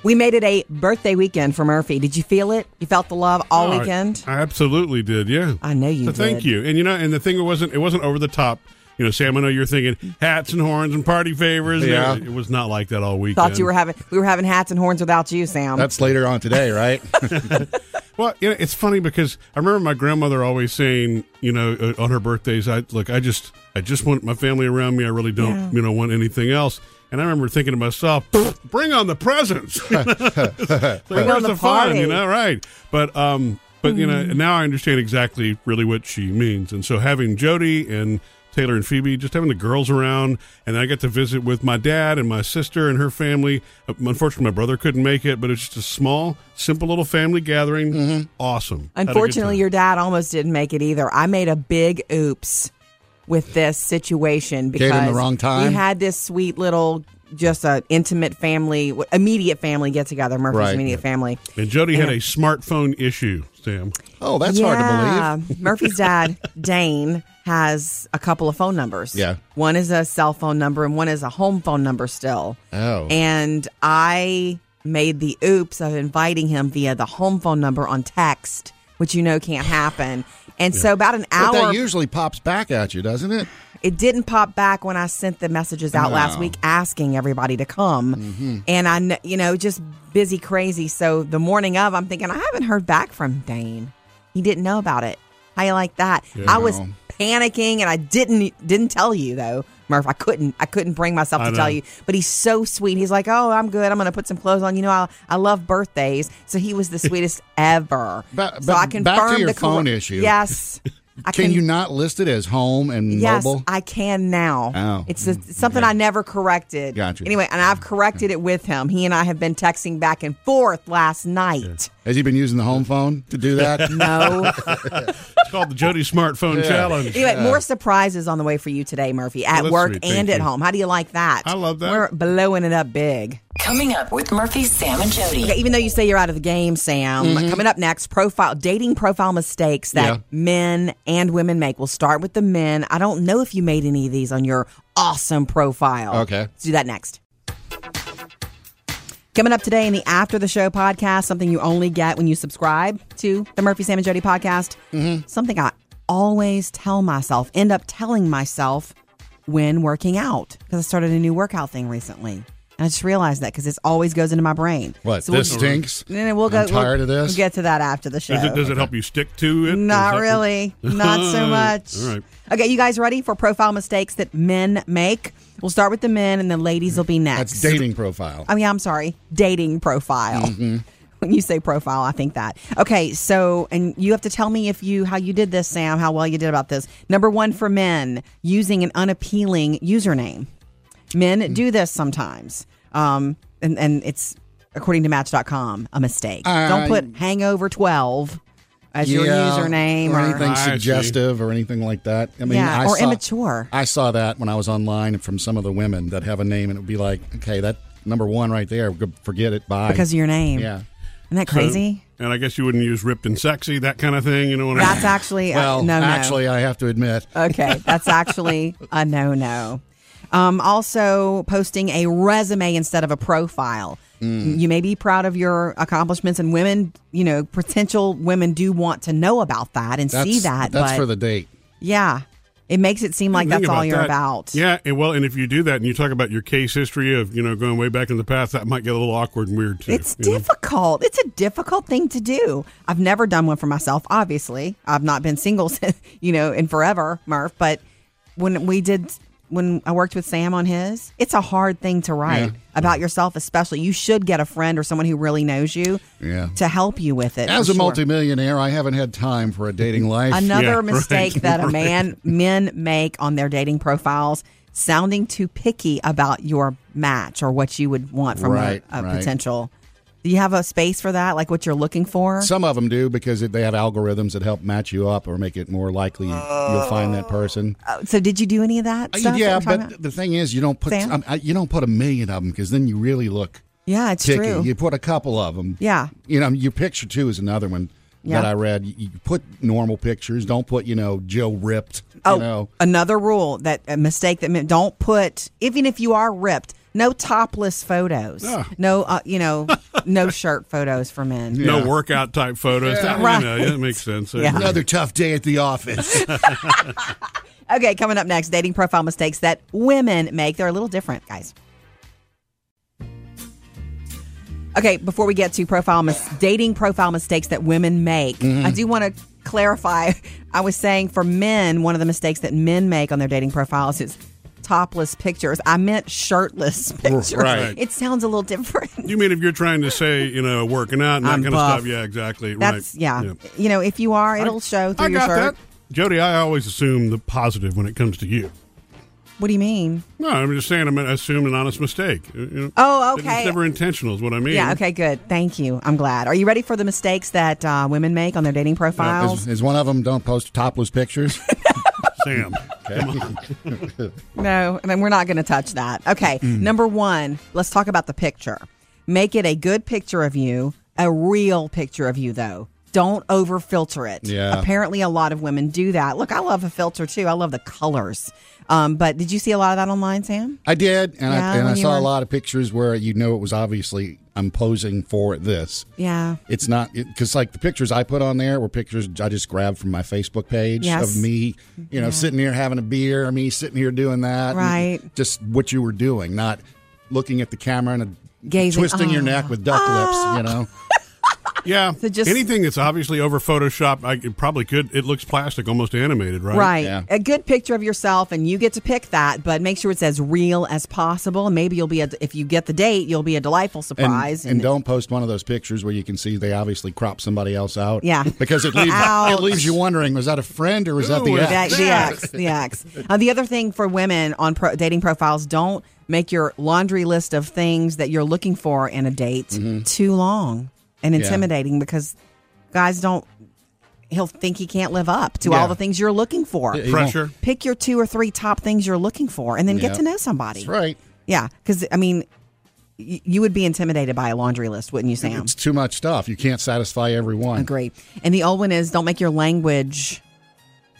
A: We made it a birthday weekend for Murphy. Did you feel it? You felt the love all
C: Oh,
A: weekend?
C: I, absolutely did. Yeah.
A: I know you
C: So thank you. And you know, and the thing it wasn't it wasn't over the top. You know, Sam, I know you're thinking hats and horns and party favors.
B: Yeah.
C: It, it was not like that all weekend.
A: Thought you were having we were having hats and horns without you, Sam.
B: That's later on today, right? *laughs*
C: Well, you know, it's funny because I remember my grandmother always saying, you know, uh, on her birthdays, I look, I just, I just want my family around me. I really don't,
A: Yeah.
C: you know, want anything else. And I remember thinking to myself, bring on the presents. *laughs* *laughs* Like,
A: Bring
C: where's
A: on the
C: the fun?
A: party.
C: You know, right? But, um, but you know, now I understand exactly really what she means. And so having Jody and Taylor and Phoebe, just having the girls around, and I got to visit with my dad and my sister and her family. Uh, Unfortunately, my brother couldn't make it, but it's just a small, simple little family gathering. Awesome. Had a good
A: Unfortunately, your dad almost didn't make it either. I made a big oops with this situation
B: Gave him
A: because
B: the wrong time?
A: we had this sweet little, just a intimate family, immediate family get together. Murphy's
B: Right.
A: immediate family.
C: and Jody had a smartphone issue. Sam,
B: Oh, that's hard to believe.
A: Murphy's dad, *laughs* Dane, has a couple of phone numbers.
B: Yeah.
A: One is a cell phone number and one is a home phone number still.
B: Oh.
A: And I made the oops of inviting him via the home phone number on text, which you know can't happen. And so about an
B: But
A: hour
B: that usually pops back at you, doesn't it?
A: it didn't pop back when I sent the messages out last
B: No. Mm-hmm.
A: week asking everybody to come. And I, you know, just busy, crazy. So the morning of, I'm thinking, I haven't heard back from Dane. He didn't know about it. How you like that? I was. Panicking, and I didn't didn't tell you though, Murph. I couldn't. I couldn't bring myself
C: I
A: to tell you. But he's so sweet. He's like, "Oh, I'm good. I'm going to put some clothes on. You know, I, I love birthdays." So he was the sweetest *laughs* ever.
B: Ba-
A: so
B: ba-
A: I
B: back to
A: confirmed
B: your
A: the cor-
B: phone issue.
A: Yes. *laughs* I
B: Can you not list it as home and
A: Yes,
B: mobile?
A: I can now.
B: Oh,
A: it's, a, it's something I never corrected.
B: Gotcha.
A: Anyway, and I've corrected it with him. He and I have been texting back and forth last night.
B: Has he been using the home phone to do that? *laughs*
A: No. *laughs*
C: It's called the Jody Smartphone
B: Yeah.
C: Challenge.
A: Anyway, more surprises on the way for you today, Murphy, at
C: that's
A: work
C: sweet. Thank
A: and at
C: you.
A: home. How do you like that?
C: I love that.
A: We're blowing it up big.
D: Coming up with Murphy, Sam, and Jody.
A: Okay, even though you say you're out of the game, Sam, mm-hmm. coming up next, profile dating profile mistakes that
B: Yeah.
A: men and women make. We'll start with the men. I don't know if you made any of these on your awesome profile.
B: Okay.
A: Let's do that next. Coming up today in the After the Show podcast, something you only get when you subscribe to the Murphy, Sam, and Jody podcast. Mm-hmm. Something I always tell myself, end up telling myself when working out because I started a new workout thing recently. And I just realized that because it always goes into my brain.
B: What?
A: So we'll-
B: this stinks.
A: No, no, we'll go.
B: I'm tired
A: we'll,
B: of this.
A: We'll get to that after the show.
C: Does it, does it help you stick to it?
A: Not
C: Is that-
A: really. Not so much. *laughs*
C: All right.
A: Okay, you guys ready for profile mistakes that men make? We'll start with the men, and the ladies will be next.
B: That's dating profile.
A: I mean, I'm sorry, dating profile.
B: Mm-hmm. *laughs*
A: When you say profile, I think that. Okay, so and you have to tell me if you how you did this, Sam, how well you did about this. Number one for men, using an unappealing username. Men do this sometimes, um, and and it's according to Match.com a mistake.
B: Uh,
A: Don't put Hangover 12 as your
B: Yeah,
A: username
B: or
A: or,
B: anything
C: I see.
B: suggestive or anything like that. I mean,
A: yeah,
B: I
A: or
B: saw,
A: immature.
B: I saw that when I was online from some of the women that have a name, and it would be like, okay, that number one right there, go- forget it. Bye.
A: because of your name.
B: yeah.
A: Isn't that crazy?
C: And I guess you wouldn't use ripped and sexy, that kind of thing. You know what I mean?
A: That's actually
B: Well,
A: no, no.
B: actually, I have to admit,
A: Okay, that's actually a no no. Um, also, posting a resume instead of a profile.
B: Mm.
A: You may be proud of your accomplishments, and women, you know, potential women do want to know about that and
B: that's
A: see that.
B: that's
A: but
B: for the date.
A: yeah, it makes it seem like that's all you're
C: that.
A: about.
C: Yeah, and well, and if you do that and you talk about your case history of you know going way back in the past, that might get a little awkward and weird too.
A: It's
C: you know?
A: difficult. It's a difficult thing to do. I've never done one for myself. Obviously, I've not been single, *laughs* since, you know, in forever, Murph. But when we did, when I worked with Sam on his, it's a hard thing to write
B: Yeah.
A: about yourself. Especially, you should get a friend or someone who really knows you
B: Yeah.
A: to help you with it.
B: As a
A: sure.
B: multimillionaire, I haven't had time for a dating life. *laughs*
A: Another
C: Yeah, *laughs*
A: mistake
C: right,
A: that a man *laughs* men make on their dating profiles sounding too picky about your match or what you would want from
B: Right,
A: a, a potential. Do you have a space for that, like what you're looking for?
B: Some of them do because they have algorithms that help match you up or make it more likely you'll find that person.
A: Uh, so, did you do any of that?
B: Uh,
A: Stuff that
B: yeah,
A: talking
B: but
A: about?
B: the thing is, you don't put
A: Sam?
B: um, uh, you don't put a million of them because then you really look
A: yeah, it's
B: picky.
A: true.
B: You put a couple of them.
A: Yeah.
B: You know, your picture too is another one
A: Yeah.
B: that I read. You, you put normal pictures. Don't put you know Joe ripped.
A: oh,
B: You know.
A: another rule that a mistake that meant don't put even if you are ripped, no topless photos,
C: Oh.
A: no, uh, you know, *laughs* no shirt photos for men.
C: no workout type photos. That,
A: Right.
C: you know, yeah, that makes sense.
A: Yeah.
B: Another tough day at the office. *laughs*
A: Okay, coming up next, dating profile mistakes that women make. They're a little different, guys. Okay, before we get to profile mis- dating profile mistakes that women make, I do want to clarify. *laughs* I was saying for men, one of the mistakes that men make on their dating profiles is topless pictures. I meant shirtless *laughs* pictures.
B: Right.
A: It sounds a little different.
C: You mean if you're trying to say, you know, working out and that
A: I'm
C: kind
A: buff.
C: of stuff? Yeah, exactly.
A: That's
C: right.
A: yeah. You know, if you are, it'll show through
C: I
A: your
C: got
A: shirt.
C: that. Jody, I always assume the positive when it comes to you.
A: What do you mean?
C: No, I'm just saying I'm assuming an honest mistake. You know,
A: Oh,
C: It's
A: okay.
C: never intentional, is what I mean.
A: Yeah, okay, good. Thank you. I'm glad. Are you ready for the mistakes that uh, women make on their dating profiles?
B: is, is one of them don't post topless pictures? *laughs*
C: Sam. Come on. *laughs*
A: No, I mean, we're not going to touch that. Okay,
B: Mm.
A: number one, let's talk about the picture. Make it a good picture of you, a real picture of you, though. Don't over filter it.
B: Yeah.
A: Apparently, a lot of women do that. Look, I love a filter too. I love the colors. Um, but did you see a lot of that online, Sam?
B: I did, and
A: Yeah,
B: I, and I saw
A: were-
B: a lot of pictures where you know it was obviously I'm posing for this.
A: Yeah.
B: It's not because like the pictures I put on there were pictures I just grabbed from my Facebook page
A: Yes.
B: of me, you know, sitting here having a beer, me sitting here doing that,
A: Right.
B: Just what you were doing, not looking at the camera and a,
A: Gazing.
B: twisting your
A: Oh.
B: neck with duck lips, you know.
C: Yeah,
A: So just-
C: anything that's obviously over Photoshop, I it probably could. It looks plastic, almost animated, right?
A: Right. A good picture of yourself, and you get to pick that, but make sure it's as real as possible. And maybe you'll be, a, if you get the date, you'll be a delightful
B: And,
A: surprise.
B: and don't post one of those pictures where you can see they obviously crop somebody else out.
A: Yeah. *laughs*
B: Because it leaves, *laughs*
A: Ouch.
B: it leaves you wondering was that a friend or was that the ex?
A: the, the X, the X. Uh, the other thing for women on pro- dating profiles, don't make your laundry list of things that you're looking for in a date too long and
B: Mm-hmm. Yeah.
A: intimidating because guys don't. He'll think he can't live up to
B: Yeah.
A: all the things you're looking for.
B: He won't-
C: Pressure.
A: Pick your two or three top things you're looking for, and then get to know somebody.
B: That's right.
A: Yeah, because I mean, y- you would be intimidated by a laundry list, wouldn't you, Sam?
B: It's too much stuff. You can't satisfy everyone.
A: Agree. And the old one is don't make your language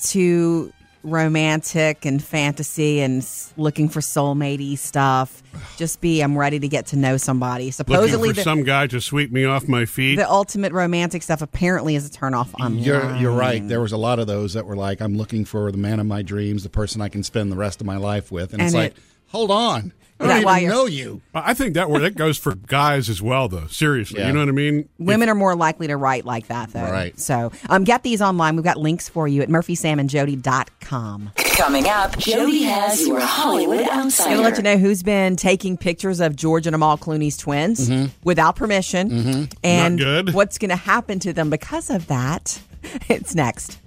A: too romantic and fantasy and looking for soulmatey stuff. Just be I'm ready to get to know somebody. Supposedly
C: Looking for
A: the,
C: some guy to sweep me off my feet.
A: the ultimate romantic stuff apparently is a turnoff online.
B: You're you're right. There was a lot of those that were like, I'm looking for the man of my dreams, the person I can spend the rest of my life with, and, it's
A: And
B: like, hold on, I don't even
A: you're-
B: know you.
C: I think that word that goes for guys as well, though. Seriously,
B: Yeah.
C: you know what I mean?
A: Women are more likely to write like that, though.
B: Right.
A: So um, get these online. We've got links for you at murphysamandjody.com.
D: Coming up, Jody has your Hollywood
A: I'm Going to let you know who's been taking pictures of George and Amal Clooney's twins without permission and
C: Not good.
A: what's going to happen to them because of that. *laughs* It's next.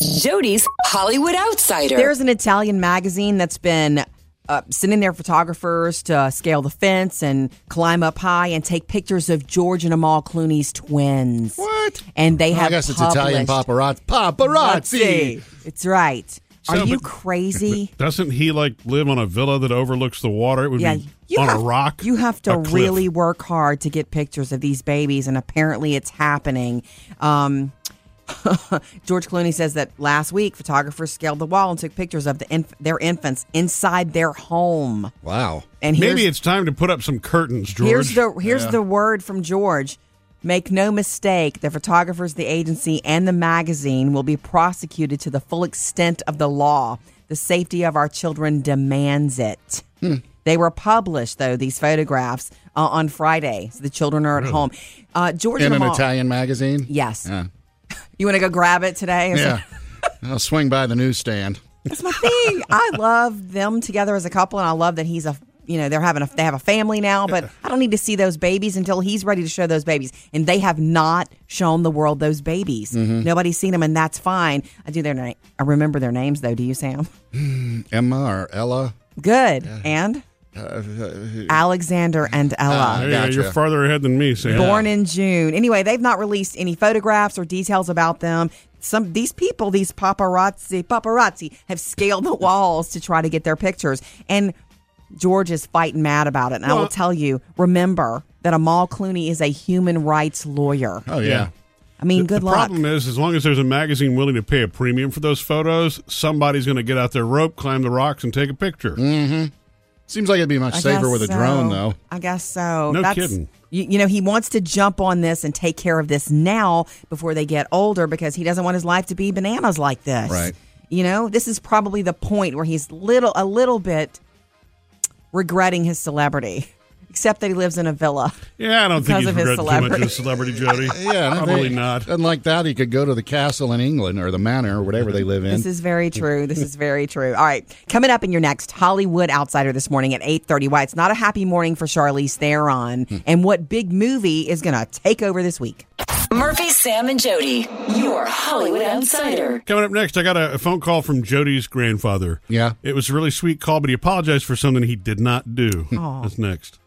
D: Jody's Hollywood Outsider.
A: There's an Italian magazine that's been uh, sending their photographers to scale the fence and climb up high and take pictures of George and Amal Clooney's twins.
B: What?
A: And they
B: Well,
A: have
B: I guess it's Italian paparazzi. Paparazzi.
A: It's right. Are
C: So,
A: you crazy?
C: Doesn't he like live on a villa that overlooks the water? It would
A: Yeah,
C: be on
A: have,
C: a rock.
A: You have to really work hard to get pictures of these babies, and apparently it's happening. Um, *laughs* George Clooney says that last week, photographers scaled the wall and took pictures of the inf- their infants inside their home.
B: Wow.
A: And
C: Maybe it's time to put up some curtains, George.
A: here's the here's the word from George. Make no mistake, the photographers, the agency, and the magazine will be prosecuted to the full extent of the law. The safety of our children demands it. They were published, though, these photographs uh, on Friday. So the children are at home. Uh, George
B: In
A: and
B: an Italian magazine?
A: Yes.
B: Yeah. *laughs*
A: You want to go grab it today?
B: Yeah. *laughs* I'll swing by the newsstand.
A: That's my thing. I love them together as a couple, and I love that he's a you know they're having a they have a family now. But I don't need to see those babies until he's ready to show those babies, and they have not shown the world those babies.
B: Mm-hmm.
A: Nobody's seen them, and that's fine. I do their name. I remember their names though. Do you, Sam?
B: Emma or Ella?
A: Good. And Alexander and Ella.
B: Ah,
C: Yeah,
B: Gotcha.
C: you're farther ahead than me, Sam.
A: born in June. Anyway, they've not released any photographs or details about them. Some these people, these paparazzi, paparazzi, have scaled the walls to try to get their pictures, and George is fighting mad about it. And I will tell you, remember that Amal Clooney is a human rights lawyer.
B: oh, yeah.
A: I mean,
C: The-
A: good
C: the
A: luck.
C: The problem is, as long as there's a magazine willing to pay a premium for those photos, somebody's going to get out their rope, climb the rocks, and take a picture.
A: Mm.
B: Seems like it'd be much
A: I
B: safer with a
A: so.
B: drone, though.
A: I guess so.
C: No
A: That's,
C: kidding.
A: You, you know, he wants to jump on this and take care of this now before they get older because he doesn't want his life to be bananas like this.
B: Right.
A: You know, this is probably the point where he's little a little bit regretting his celebrity, except that he lives in a villa.
C: Yeah, I don't
A: Because
C: think
A: of
C: he's
A: his
C: regretting too much of
A: celebrity.
C: celebrity, Jody. *laughs*
B: Yeah,
C: probably
B: they-
C: not.
B: Unlike that, he could go to the castle in England or the manor or whatever they live in.
A: This is very true. This is very true. All right, coming up in your next Hollywood Outsider this morning at eight thirty. Why it's not a happy morning for Charlize Theron, hmm. and what big movie is going to take over this week.
D: Murphy, Sam, and Jody, your Hollywood Outsider.
C: Coming up next, I got a, a phone call from Jody's grandfather.
B: Yeah.
C: It was a really sweet call, but he apologized for something he did not do. That's next.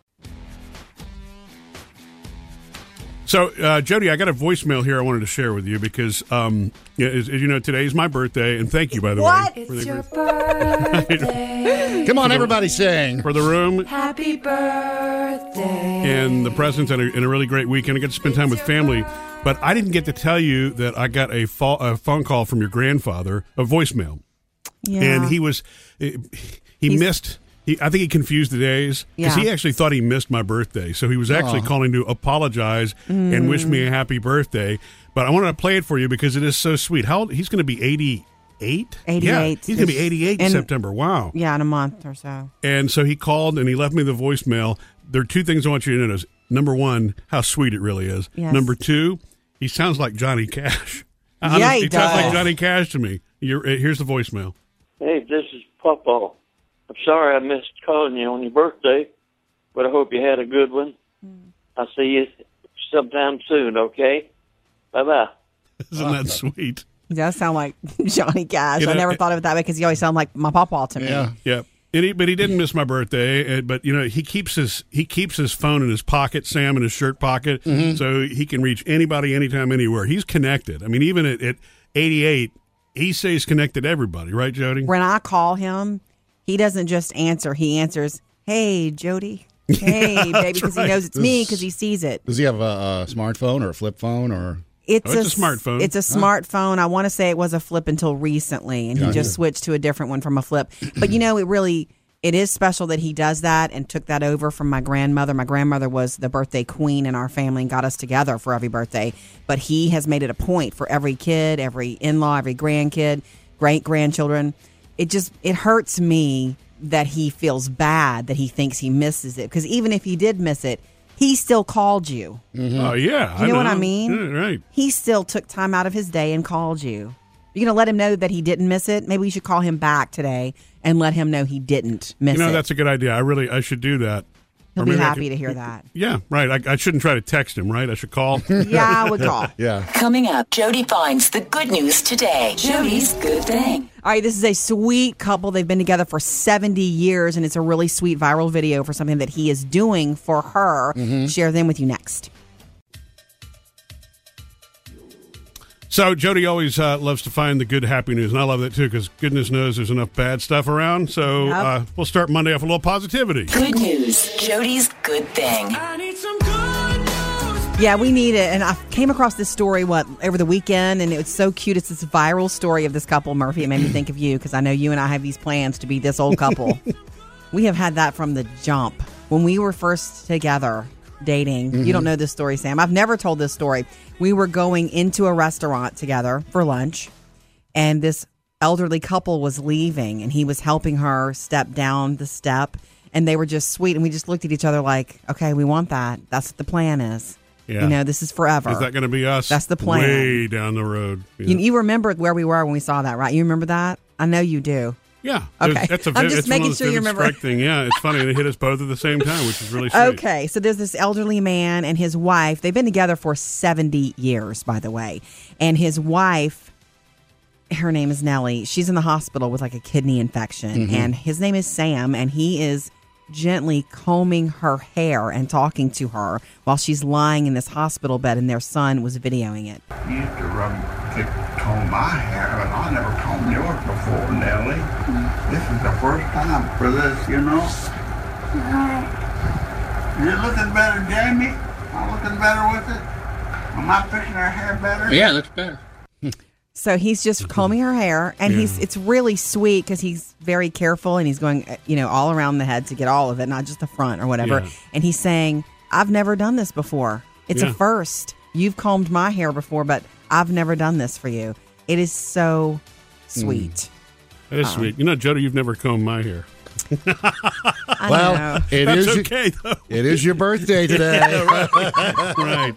C: So, uh, Jody, I got a voicemail here I wanted to share with you because, um, as, as you know, today is my birthday, and thank you, by the
A: What?
C: way, for
J: It's
C: the,
J: your birthday. *laughs*
B: Come on, everybody sing.
C: for the room
J: Happy birthday.
C: and the presents and a, and a really great weekend. I got to spend time with family, but I didn't get to tell you that I got a, fo- a phone call from your grandfather, a voicemail.
A: Yeah.
C: and he was he
A: He's-
C: missed he, I think he confused the days because
A: Yeah.
C: he actually thought he missed my birthday, so he was actually calling to apologize and wish me a happy birthday. But I wanted to play it for you because it is so sweet. How old, he's going to be eighty eight?
A: 88.
C: he's going to be eighty eight in
A: And-
C: September. Wow!
A: yeah, in a month or so.
C: And so he called and he left me the voicemail. There are two things I want you to notice. Number one, how sweet it really is.
A: Yes.
C: Number two, he sounds like Johnny Cash. *laughs*
A: Yeah, he
C: sounds
A: does.
C: like Johnny Cash to me. You're, uh, here's the voicemail.
L: Hey, this is Papa. I'm sorry I missed calling you on your birthday, but I hope you had a good one. I'll see you sometime soon, okay? Bye bye. *laughs*
C: Isn't that sweet?
A: He does sound like *laughs* Johnny Cash.
C: You
A: I never
C: it-
A: thought of it that way because he always sounded like my papa to me.
C: Yeah. And he, but he didn't miss my birthday. uh, But you know, he keeps his he keeps his phone in his pocket, Sam, in his shirt pocket, so he can reach anybody, anytime, anywhere. He's connected. I mean, even at, at 88, he stays connected to everybody, right, Jody?
A: When I call him, he doesn't just answer. He answers, "Hey, Jody." *laughs* Hey, baby,
B: That's
A: because he knows it's me because he sees it.
B: Does he have a, a smartphone or a flip phone or?
A: It's,
C: Oh, it's a
A: s-
C: smartphone.
A: It's a smartphone. I want to say it was a flip until recently, and he
B: Gotcha.
A: just switched to a different one from a flip. *clears throat* But you know, it really it is special that he does that and took that over from my grandmother. My grandmother was the birthday queen in our family and got us together for every birthday. But he has made it a point for every kid, every in law, every grandkid, great grandchildren. It just it hurts me that he feels bad that he thinks he misses it because even if he did miss it, he still called you. Mm-hmm.
C: Oh yeah,
A: You know what I mean?
C: Yeah, right.
A: He still took time out of his day and called you. You're going to let him know that he didn't miss it? Maybe you should call him back today and let him know he didn't miss it.
C: You know,
A: it.
C: that's a good idea. I really I should do that.
A: He'll
C: Or
A: be happy
C: could-
A: to hear that.
C: Yeah, right. I, I shouldn't try to text him, right? I should call. *laughs* *laughs*
A: Yeah, I would call. *laughs*
B: Yeah.
D: Coming up, Jody finds the good news today. Jody's good thing.
A: All right, this is a sweet couple. They've been together for 70 years, and it's a really sweet viral video for something that he is doing for her.
C: Mm-hmm.
A: Share them with you next.
C: So Jody always uh, loves to find the good, happy news, and I love that too because goodness knows there's enough bad stuff around. So
A: Yep.
C: uh, we'll start Monday off with a little positivity.
D: Good news. Jody's good thing.
A: Yeah, we need it. And I came across this story what over the weekend, and it was so cute. It's this viral story of this couple, Murphy. It made me think of you because I know you and I have these plans to be this old couple. *laughs* we have had that from the jump when we were first together dating. You don't mm-hmm. know this story, Sam. I've never told this story. We were going into a restaurant together for lunch, and this elderly couple was leaving, and he was helping her step down the step. And they were just sweet, and we just looked at each other like, "Okay, we want that. That's what the plan is."
C: Yeah.
A: You know, this is forever.
C: Is that going to be us?
A: That's the plan.
C: Way down the road. Yeah.
A: You, you remember where we were when we saw that, right? You remember that? I know you do.
C: Yeah.
A: Okay.
C: That's a,
A: I'm just
C: it's
A: making sure you remember.
C: Thing. Yeah, it's funny. They hit us both at the same time, which is really sweet.
A: Okay, so there's this elderly man and his wife. They've been together for 70 years, by the way. And his wife, her name is Nellie. She's in the hospital with like a kidney infection.
C: Mm-hmm.
A: And his name is Sam, and he is gently combing her hair and talking to her while she's lying in this hospital bed, and their son was videoing it.
H: You used to comb my hair, and I never combed yours before, Nellie. This is the first time for this, you know. You're looking better, Jamie. I'm looking better with it. Am I fixing her hair better?
B: Yeah, it looks better.
A: So he's just *laughs* combing her hair, and he's it's really sweet because he's very careful and he's going, you know, all around the head to get all of it, not just the front or whatever.
C: Yeah.
A: And he's saying, "I've never done this before. It's
C: Yeah.
A: a first. You've combed my hair before, but I've never done this for you. It is so sweet."
C: That is sweet. You know, Jody, you've never combed my hair.
A: I
B: Well,
A: know.
B: it
C: That's
B: is.
C: okay, though.
B: It is your birthday *laughs* today.
C: right.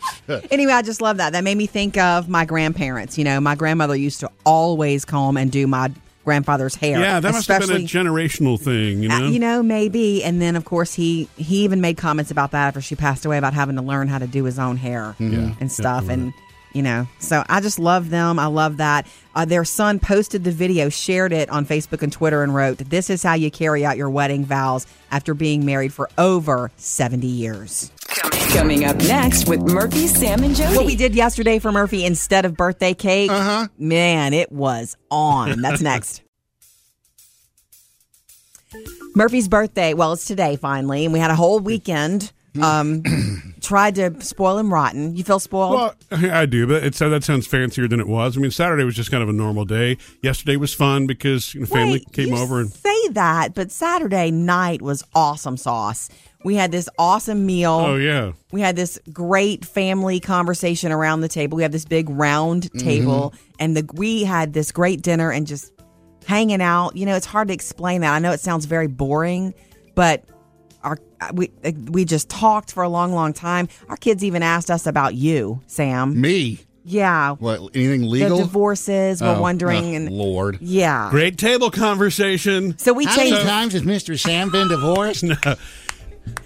A: Anyway, I just love that. That made me think of my grandparents. You know, my grandmother used to always comb and do my grandfather's hair.
C: Yeah, that must have been a generational thing, you
A: Uh,
C: know?
A: you know, maybe. And then, of course, he he even made comments about that after she passed away about having to learn how to do his own hair
C: Yeah.
A: and stuff.
C: Yeah,
A: and you know, so I just love them. I love that. Uh, their son posted the video, shared it on Facebook and Twitter, and wrote, "This is how you carry out your wedding vows after being married for over seventy years."
D: Coming up next with Murphy, Sam, and Jody.
A: What we did yesterday for Murphy instead of birthday cake, uh-huh. man, it was on. That's *laughs* next. Murphy's birthday. Well, it's today finally, and we had a whole weekend. Um, *clears throat* tried to spoil him rotten. You feel spoiled?
C: Well, I do, but it's, that sounds fancier than it was. I mean, Saturday was just kind of a normal day. Yesterday was fun because you know, family
A: Wait,
C: came over and
A: say that, but Saturday night was awesome sauce. We had this awesome meal.
C: oh yeah,
A: We had this great family conversation around the table. We have this big round mm-hmm. table, and the we had this great dinner and just hanging out. You know, it's hard to explain that. I know it sounds very boring, but our we we just talked for a long, long time. Our kids even asked us about you, Sam.
B: Me?
A: Yeah.
B: What? Anything legal?
A: The divorces. We're
B: Oh,
A: wondering,
B: oh,
A: and
B: Lord.
A: yeah.
C: Great table conversation.
A: So we
B: How many
A: changed.
B: times has Mr. Sam been divorced? *laughs*
C: No.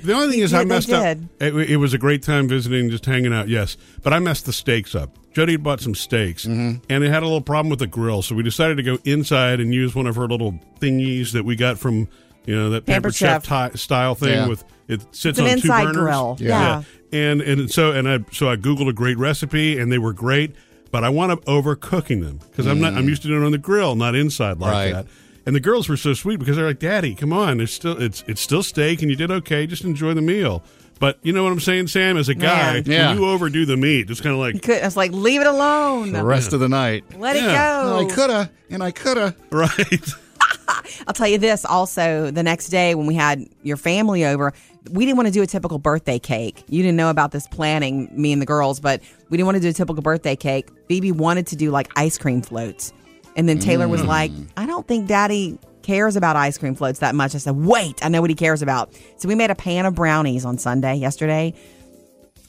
C: The only thing is,
A: They
C: I messed up. It, it was a great time visiting, just hanging out. Yes, but I messed the steaks up. Jody had bought some steaks,
B: Mm-hmm.
C: and it had a little problem with the grill, so we decided to go inside and use one of her little thingies that we got from you know that
A: Pampered
C: Pampered Chef,
A: Chef.
C: ti- style thing
B: Yeah.
C: with it sits
A: It's an
C: on
A: inside
C: two burners.
A: grill. Yeah.
C: and and so and I so I googled a great recipe, and they were great. But I want to overcooking them because I'm not. I'm used to doing it on the grill, not inside like
B: Mm. Right.
C: that. And the girls were so sweet because they're like, "Daddy, come on! It's still it's it's still steak, and you did okay. Just enjoy the meal." But you know what I'm saying, Sam? As a guy,
A: Man.
B: Yeah.
C: you overdo the meat, it's kind of like
A: could, I like, leave it alone.
B: The rest of the night.
A: Let it
C: Yeah.
A: go.
B: I coulda, and I coulda.
C: right. *laughs* *laughs*
A: I'll tell you this also the next day when we had your family over, we didn't want to do a typical birthday cake. You didn't know about this planning, me and the girls, but we didn't want to do a typical birthday cake. Phoebe wanted to do like ice cream floats. And then Taylor was mm. like, I don't think daddy cares about ice cream floats that much. I said, wait, I know what he cares about. So we made a pan of brownies on Sunday, yesterday.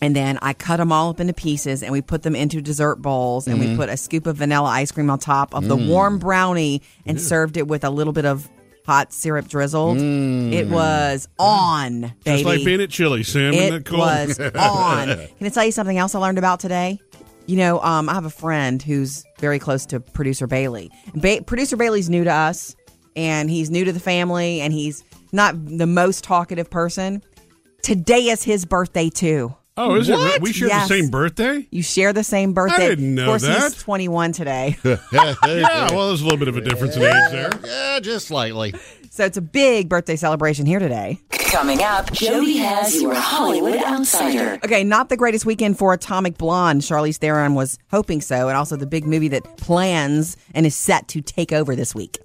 A: And then I cut them all up into pieces and we put them into dessert bowls and we mm-hmm. put a scoop of vanilla ice cream on top of the warm mm. brownie and served it with a little bit of hot syrup drizzled. Mm. It was on, baby.
C: Just like being at Chili, Sam.
A: It was on. Can I tell you something else I learned about today? You know, um, I have a friend who's very close to producer Bailey. Ba- producer Bailey's new to us, and he's new to the family, and he's not the most talkative person. Today is his birthday too.
C: Oh, is it?
A: What?
C: re- We share
A: Yes.
C: the same birthday.
A: You share the same birthday.
C: I didn't know
A: of course,
C: that.
A: he's 21 today. *laughs*
C: Yeah. Well, there's a little bit of a difference in age there.
B: Yeah, just slightly.
A: so it's a big birthday celebration here today.
D: Coming up, Jody has your Hollywood Outsider.
A: Okay, not the greatest weekend for Atomic Blonde. Charlize Theron was hoping so, and also the big movie that plans and is set to take over this week.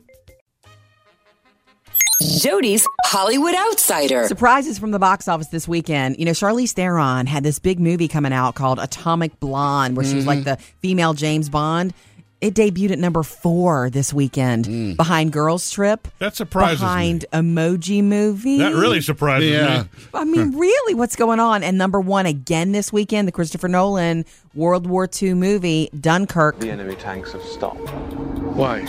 D: Jody's Hollywood Outsider.
A: Surprises from the box office this weekend. You know, Charlize Theron had this big movie coming out called Atomic Blonde, where she was like mm-hmm. the female James Bond. It debuted at number four this weekend, mm. behind Girls Trip.
C: That surprises
A: behind Emoji Movie.
C: That really surprises
B: Yeah.
C: me.
A: I mean, really, what's going on? And number one again this weekend, the Christopher Nolan World War II movie Dunkirk.
I: The enemy tanks have stopped.
C: Why?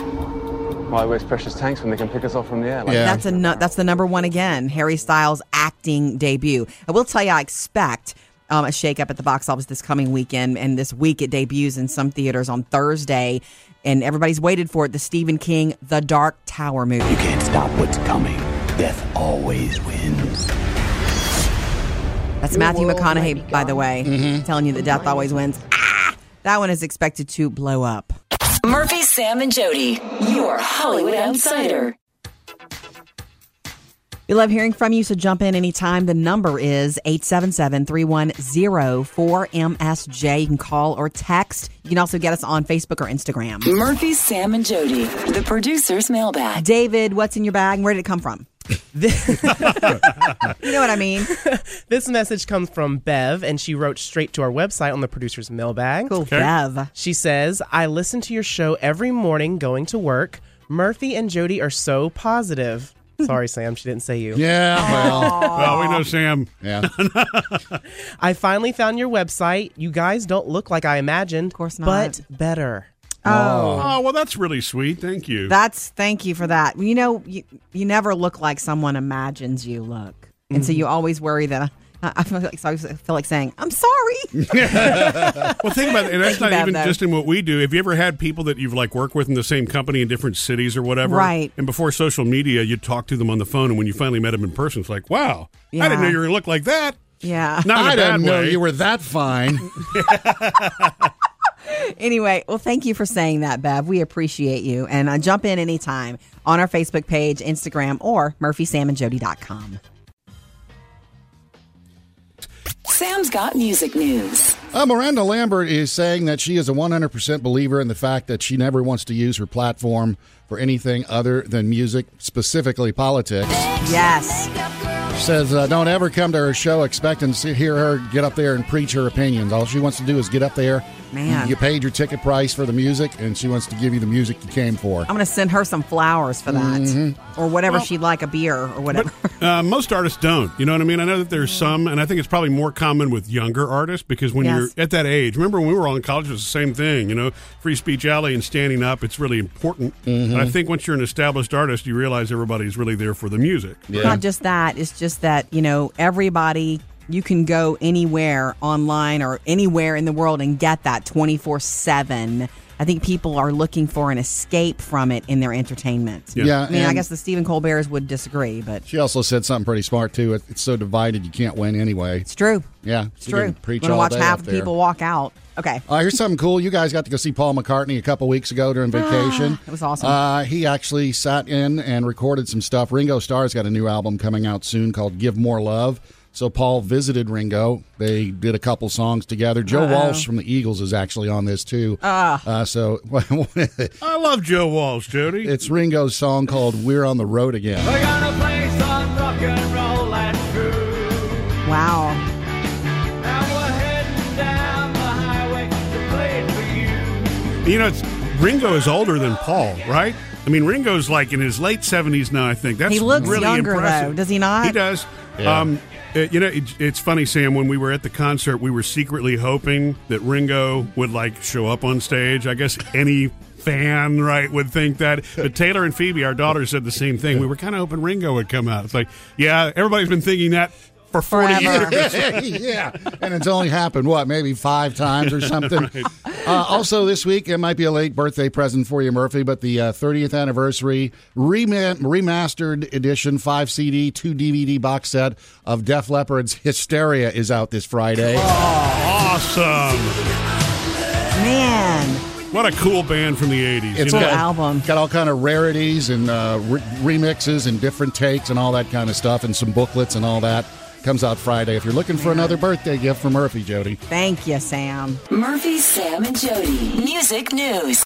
I: Why waste precious tanks when they can pick us off from the air? Like
B: Yeah.
A: That's a nu- that's the number one again. Harry Styles' acting debut. I will tell you, I expect um, a shakeup at the box office this coming weekend, and this week it debuts in some theaters on Thursday, and everybody's waited for it. The Stephen King The Dark Tower movie.
M: You can't stop what's coming. Death always wins.
A: That's Matthew McConaughey, by the way, telling you that death always wins. Ah, that one is expected to blow up.
D: Murphy, Sam, and Jody, your Hollywood Outsider.
A: We love hearing from you, so jump in anytime. The number is 877-310-4MSJ. You can call or text. You can also get us on Facebook or Instagram.
D: Murphy, Sam, and Jody, the producer's mailbag.
A: David, what's in your bag where did it come from? *laughs* you know what I mean? *laughs*
G: This message comes from Bev, and she wrote straight to our website on the producer's mailbag.
A: Cool, Bev.
G: She says, I listen to your show every morning going to work. Murphy and Jody are so positive. *laughs* Sorry, Sam, she didn't say you.
B: Yeah, well,
C: Well, we know Sam.
B: yeah.
G: I finally found your website. You guys don't look like I imagined. Of
A: course not.
G: But better.
A: Oh.
C: Oh, well, that's really sweet. Thank you.
A: That's thank you for that. You know, you, you never look like someone imagines you look. And so mm-hmm. you always worry that I, *laughs* I feel like so I feel like saying, "I'm sorry." *laughs* *laughs*
C: well, think about it, and that's not even
A: though.
C: just in what we do. Have you ever had people that you've like worked with in the same company in different cities or whatever?
A: Right.
C: And before social media, you'd talk to them on the phone, and when you finally met them in person, it's like, wow, I didn't know you were gonna look like that.
A: Yeah.
C: Not in a
B: I
C: bad
B: didn't know you were that fine.
A: Anyway, well, thank you for saying that, Bev. We appreciate you. And uh, jump in anytime on our Facebook page, Instagram, or murphysamandjody.com.
D: Sam's got music news.
B: Uh, Miranda Lambert is saying that she is a 100% believer in the fact that she never wants to use her platform for anything other than music, specifically politics.
A: Yes.
B: She says, uh, don't ever come to her show expecting to hear her get up there and preach her opinions. All she wants to do is get up there
A: Man.
B: You paid your ticket price for the music, and she wants to give you the music you came for.
A: I'm going to send her some flowers for that,
B: Mhm.
A: or whatever
C: Well-
A: she'd like, a beer or whatever. *laughs*
C: Uh, most artists don't. You know what I mean? I know that there's some, and I think it's probably more common with younger artists because when
A: Yes.
C: you're at that age, remember when we were all in college, it was the same thing. You know, free speech alley and standing up, it's really important.
B: Mm-hmm.
C: And I think once you're an established artist, you realize everybody's really there for the music.
A: Not just that, it's just that, you know, everybody, you can go anywhere online or anywhere in the world and get that 24 7. I think people are looking for an escape from it in their entertainment.
B: Yeah. Yeah,
A: I mean, I guess the Stephen Colbert's would disagree, but
B: She also said something pretty smart too. It's so divided you can't win anyway.
A: it's true.
B: Yeah,
A: It's
B: she
A: true.
B: can Preach
A: We're gonna
B: all
A: watch
B: day
A: half
B: out
A: the
B: there.
A: people walk out. Okay.
B: Uh, here's something cool. You guys got to go see Paul McCartney a couple weeks ago during vacation.
A: It was awesome.
B: Uh, he actually sat in and recorded some stuff. Ringo Starr's got a new album coming out soon called "Give More Love." So Paul visited Ringo. They did a couple songs together. Joe
A: Uh-oh.
B: Walsh from the Eagles is actually on this too.
A: Ah.
B: Uh, so *laughs*
C: I love Joe Walsh, Jody.
B: it's Ringo's song called "We're on the Road Again."
E: We're gonna play some rock and roll, that's true.
A: Wow.
E: And we're heading down the highway to play it for you.
C: You know, it's, Ringo is older than Paul, right? I mean, Ringo's like in his late 70s now, I think. That's
A: He looks
C: really
A: younger,
C: impressive.
A: though, does he not?
C: He does.
B: Yeah.
C: Um, Uh, you know, it, it's funny, Sam. When we were at the concert, we were secretly hoping that Ringo would like show up on stage. I guess any fan, right, would think that. But Taylor and Phoebe, our daughters, said the same thing. We were kind of hoping Ringo would come out. It's like, yeah, everybody's been thinking that for forty
A: Forever.
C: years. *laughs*
B: yeah, and it's only happened what maybe five times or something. *laughs* uh, also, this week it might be a late birthday present for you, Murphy, but the uh, 30th anniversary rema- remastered edition, five CD, two DVD box set of Def Leppard's Hysteria is out this Friday.
C: awesome!
A: Man.
C: What a cool band from the '80s.
B: It's
C: you know?
A: Full album.
B: Got all kind of rarities and uh, re- remixes and different takes and all that kind of stuff, and some booklets and all that. Comes out Friday. If you're looking for another birthday gift for Murphy, Jody.
A: Thank you, Sam.
D: Murphy, Sam, and Jody. Music news.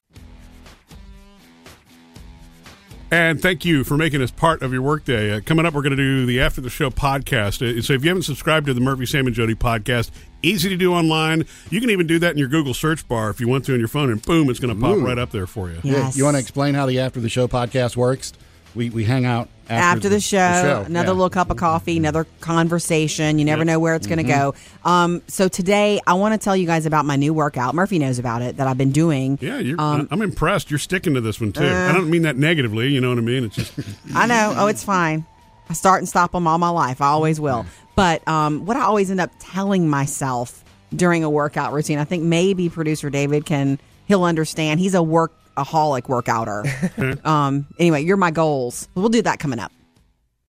C: And thank you for making us part of your workday. Uh, coming up, we're going to do the After the Show podcast. Uh, so if you haven't subscribed to the Murphy, Sam, and Jody podcast, easy to do online. You can even do that in your Google search bar if you want to on your phone, and boom, it's going to pop
B: Ooh.
C: right up there for you.
A: Yeah.
B: Yeah, You want to explain how the After the Show podcast works? We, we hang out after,
A: After, the, show, another
B: yeah.
A: little cup of coffee, another conversation. You never know where it's going to go.
B: Mm-hmm.
A: Um, so today, I want to tell you guys about my new workout. Murphy knows about it that I've been doing.
C: Yeah, you're,
A: Um,
C: I'm impressed. You're sticking to this one too.
A: Uh.
C: I don't mean that negatively. You know what I mean? It's just *laughs*
A: I know. Oh, it's fine. I start and stop them all my life. I always will. But um, what I always end up telling myself during a workout routine, I think maybe producer David can he'll understand. He's a workaholic workouter. *laughs* um, anyway, you're my goals. We'll do that coming up.